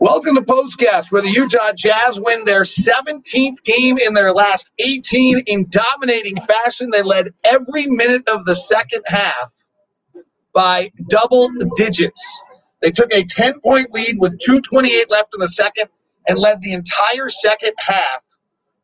Welcome to Postcast, where the Utah Jazz win their 17th game in their last 18 in dominating fashion. They led every minute of the second half by double digits. They took a 10 point lead with 2.28 left in the second and led the entire second half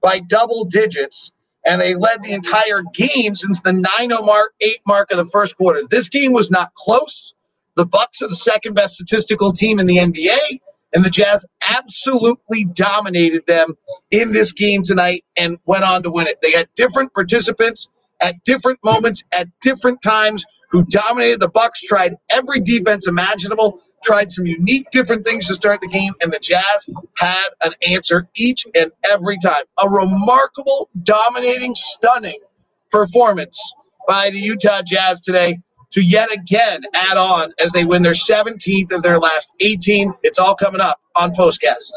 by double digits. And they led the entire game since the 9 0 mark, 8 mark of the first quarter. This game was not close. The Bucks are the second best statistical team in the NBA, and the Jazz absolutely dominated them in this game tonight and went on to win it. They had different participants at different moments at different times who dominated the Bucks, tried every defense imaginable, tried some unique different things to start the game, and the Jazz had an answer each and every time. A remarkable, dominating, stunning performance by the Utah Jazz today to yet again add on as they win their 17th of their last 18. It's all coming up on Postcast.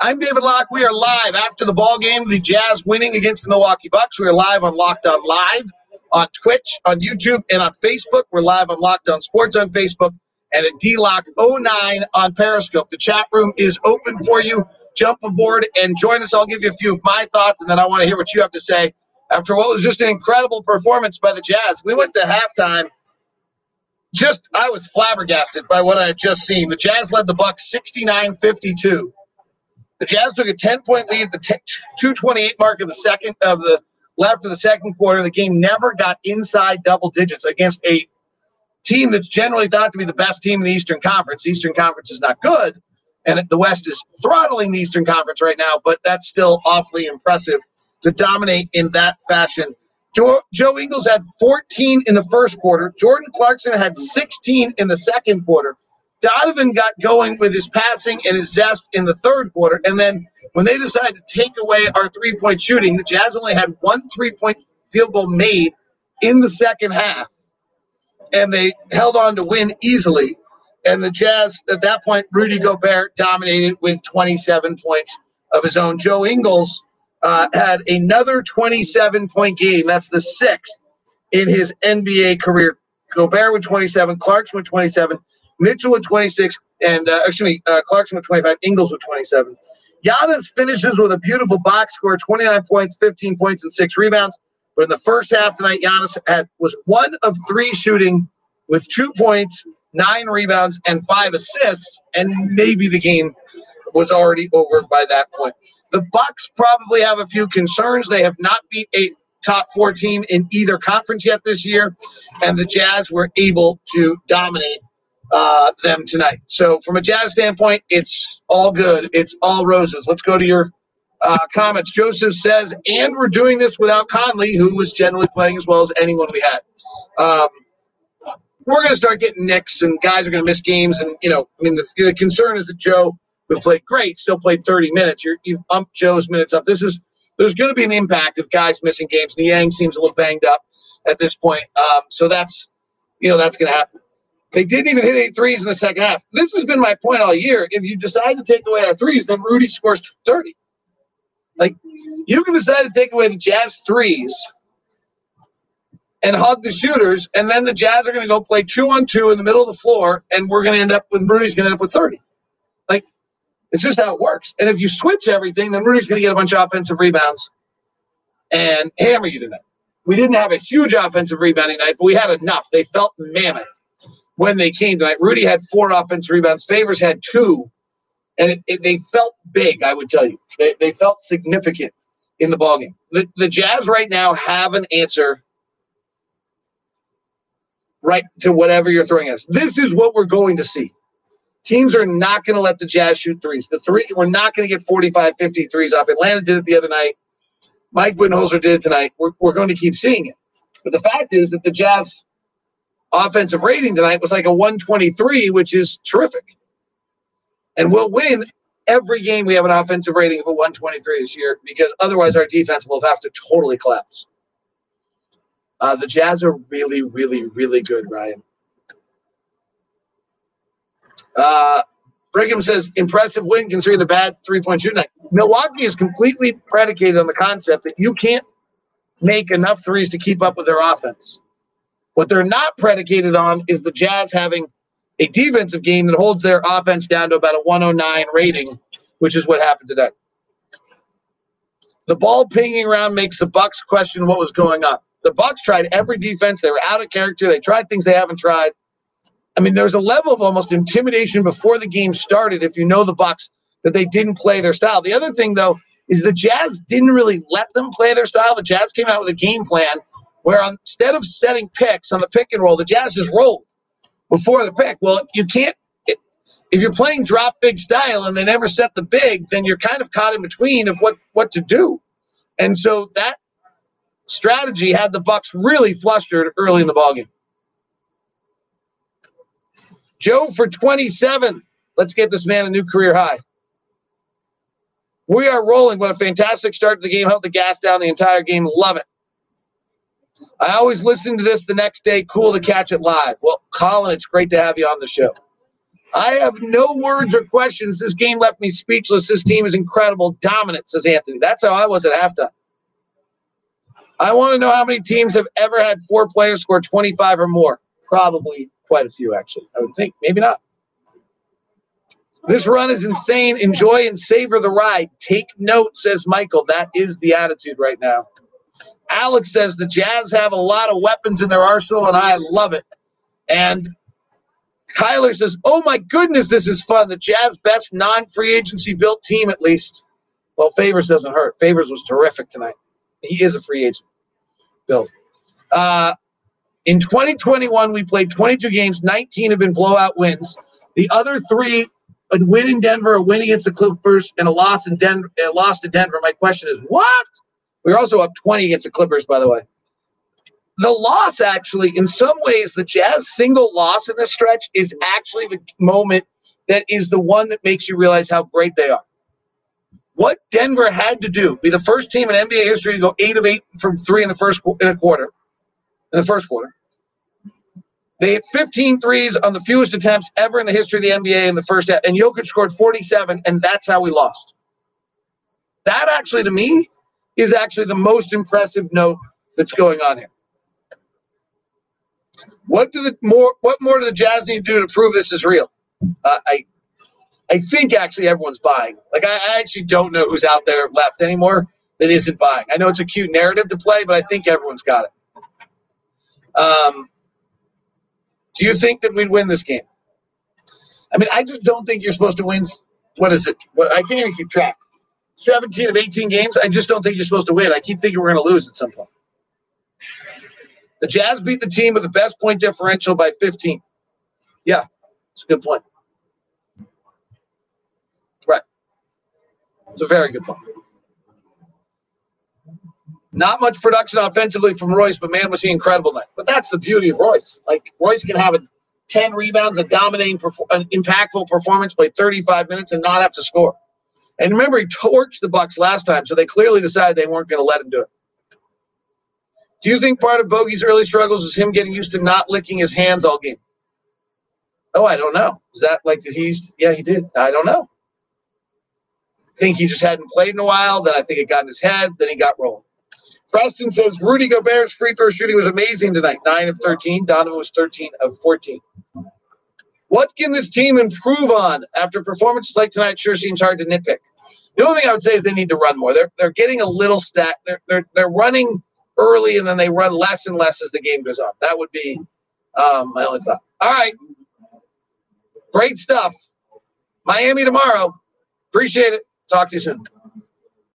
I'm David Locke. We are live after the ball game. The Jazz winning against the Milwaukee Bucks. We are live on Locked On Live on Twitch, on YouTube, and on Facebook. We're live on Locked On Sports on Facebook and at DLocke09 on Periscope. The chat room is open for you. Jump aboard and join us. I'll give you a few of my thoughts, and then I want to hear what you have to say after what was just an incredible performance by the Jazz. We went to halftime. Just, I was flabbergasted by what I had just seen. The Jazz led the Bucks 69 52. The Jazz took a 10 point lead at the 228 mark of the second of the left of the second quarter. The game never got inside double digits against a team that's generally thought to be the best team in the Eastern Conference. The Eastern Conference is not good, and the West is throttling the Eastern Conference right now, but that's still awfully impressive to dominate in that fashion. Joe, Joe Ingles had 14 in the first quarter. Jordan Clarkson had 16 in the second quarter. Donovan got going with his passing and his zest in the third quarter. And then when they decided to take away our three point shooting, the Jazz only had one three point field goal made in the second half. And they held on to win easily. And the Jazz, at that point, Rudy Gobert dominated with 27 points of his own. Joe Ingles uh, had another 27 point game. That's the sixth in his NBA career. Gobert with 27, Clarkson with 27, Mitchell with 26, and uh, excuse me, uh, Clarkson with 25, Ingles with 27. Giannis finishes with a beautiful box score, 29 points, 15 points, and six rebounds. But in the first half tonight, Giannis had was one of three shooting with two points, nine rebounds, and five assists, and maybe the game was already over by that point. The Bucks probably have a few concerns. They have not beat a top four team in either conference yet this year, and the Jazz were able to dominate uh, them tonight. So, from a Jazz standpoint, it's all good. It's all roses. Let's go to your uh, comments. Joseph says, and we're doing this without Conley, who was generally playing as well as anyone we had. Um, we're going to start getting nicks, and guys are going to miss games. And, you know, I mean, the, the concern is that Joe who played great, still played 30 minutes. you have bumped Joe's minutes up. This is there's going to be an impact of guys missing games. Niang seems a little banged up at this point, um, so that's you know that's going to happen. They didn't even hit any threes in the second half. This has been my point all year. If you decide to take away our threes, then Rudy scores 30. Like you can decide to take away the Jazz threes and hug the shooters, and then the Jazz are going to go play two on two in the middle of the floor, and we're going to end up with Rudy's going to end up with 30. It's just how it works. And if you switch everything, then Rudy's going to get a bunch of offensive rebounds and hammer you tonight. We didn't have a huge offensive rebounding night, but we had enough. They felt mammoth when they came tonight. Rudy had four offensive rebounds. Favors had two, and it, it, they felt big. I would tell you, they, they felt significant in the ballgame. The, the Jazz right now have an answer right to whatever you're throwing at us. This is what we're going to see teams are not going to let the Jazz shoot threes. The three, we're not going to get 45, 50 threes off. Atlanta did it the other night. Mike Budenholzer did it tonight. We're, we're going to keep seeing it. But the fact is that the Jazz offensive rating tonight was like a 123, which is terrific. And we'll win every game we have an offensive rating of a 123 this year because otherwise our defense will have to totally collapse. Uh, the Jazz are really, really, really good, Ryan. Uh, Brigham says, impressive win considering the bad three point shooting. Milwaukee is completely predicated on the concept that you can't make enough threes to keep up with their offense. What they're not predicated on is the Jazz having a defensive game that holds their offense down to about a 109 rating, which is what happened today. The ball pinging around makes the Bucks question what was going on. The Bucks tried every defense. They were out of character. They tried things they haven't tried. I mean, there's a level of almost intimidation before the game started if you know the Bucks that they didn't play their style. The other thing, though, is the Jazz didn't really let them play their style. The Jazz came out with a game plan where instead of setting picks on the pick and roll, the Jazz just rolled before the pick. Well, you can't. If you're playing drop big style and they never set the big, then you're kind of caught in between of what what to do. And so that strategy had the Bucks really flustered early in the ballgame. Joe for 27. Let's get this man a new career high. We are rolling. What a fantastic start to the game. Held the gas down the entire game. Love it. I always listen to this the next day. Cool to catch it live. Well, Colin, it's great to have you on the show. I have no words or questions. This game left me speechless. This team is incredible. Dominant, says Anthony. That's how I was at halftime. I want to know how many teams have ever had four players score 25 or more. Probably quite a few, actually. I would think. Maybe not. This run is insane. Enjoy and savor the ride. Take note, says Michael. That is the attitude right now. Alex says the Jazz have a lot of weapons in their arsenal, and I love it. And Kyler says, Oh my goodness, this is fun. The Jazz best non free agency built team, at least. Well, Favors doesn't hurt. Favors was terrific tonight. He is a free agent. Bill. Uh, in 2021, we played 22 games. 19 have been blowout wins. The other three, a win in Denver, a win against the Clippers, and a loss in Denver. A loss to Denver. My question is, what? We are also up 20 against the Clippers, by the way. The loss, actually, in some ways, the Jazz single loss in this stretch is actually the moment that is the one that makes you realize how great they are. What Denver had to do, be the first team in NBA history to go eight of eight from three in the first in a quarter, in the first quarter. They hit 15 threes on the fewest attempts ever in the history of the NBA in the first half, and Jokic scored 47, and that's how we lost. That actually, to me, is actually the most impressive note that's going on here. What do the more? What more do the Jazz need to do to prove this is real? Uh, I, I think actually everyone's buying. Like I, I actually don't know who's out there left anymore that isn't buying. I know it's a cute narrative to play, but I think everyone's got it. Um, do you think that we'd win this game? I mean, I just don't think you're supposed to win. What is it? What I can't even keep track. 17 of 18 games. I just don't think you're supposed to win. I keep thinking we're going to lose at some point. The Jazz beat the team with the best point differential by 15. Yeah, it's a good point. Right. It's a very good point. Not much production offensively from Royce, but man, was he incredible tonight. But that's the beauty of Royce. Like Royce can have a 10 rebounds, a dominating, an impactful performance, play 35 minutes, and not have to score. And remember, he torched the Bucks last time, so they clearly decided they weren't going to let him do it. Do you think part of Bogey's early struggles is him getting used to not licking his hands all game? Oh, I don't know. Is that like that he's yeah, he did. I don't know. Think he just hadn't played in a while. Then I think it got in his head. Then he got rolling. Preston says Rudy Gobert's free throw shooting was amazing tonight. Nine of 13. Donovan was 13 of 14. What can this team improve on after performances like tonight? Sure seems hard to nitpick. The only thing I would say is they need to run more. They're they're getting a little stack. They're they're they're running early and then they run less and less as the game goes on. That would be um, my only thought. All right, great stuff. Miami tomorrow. Appreciate it. Talk to you soon.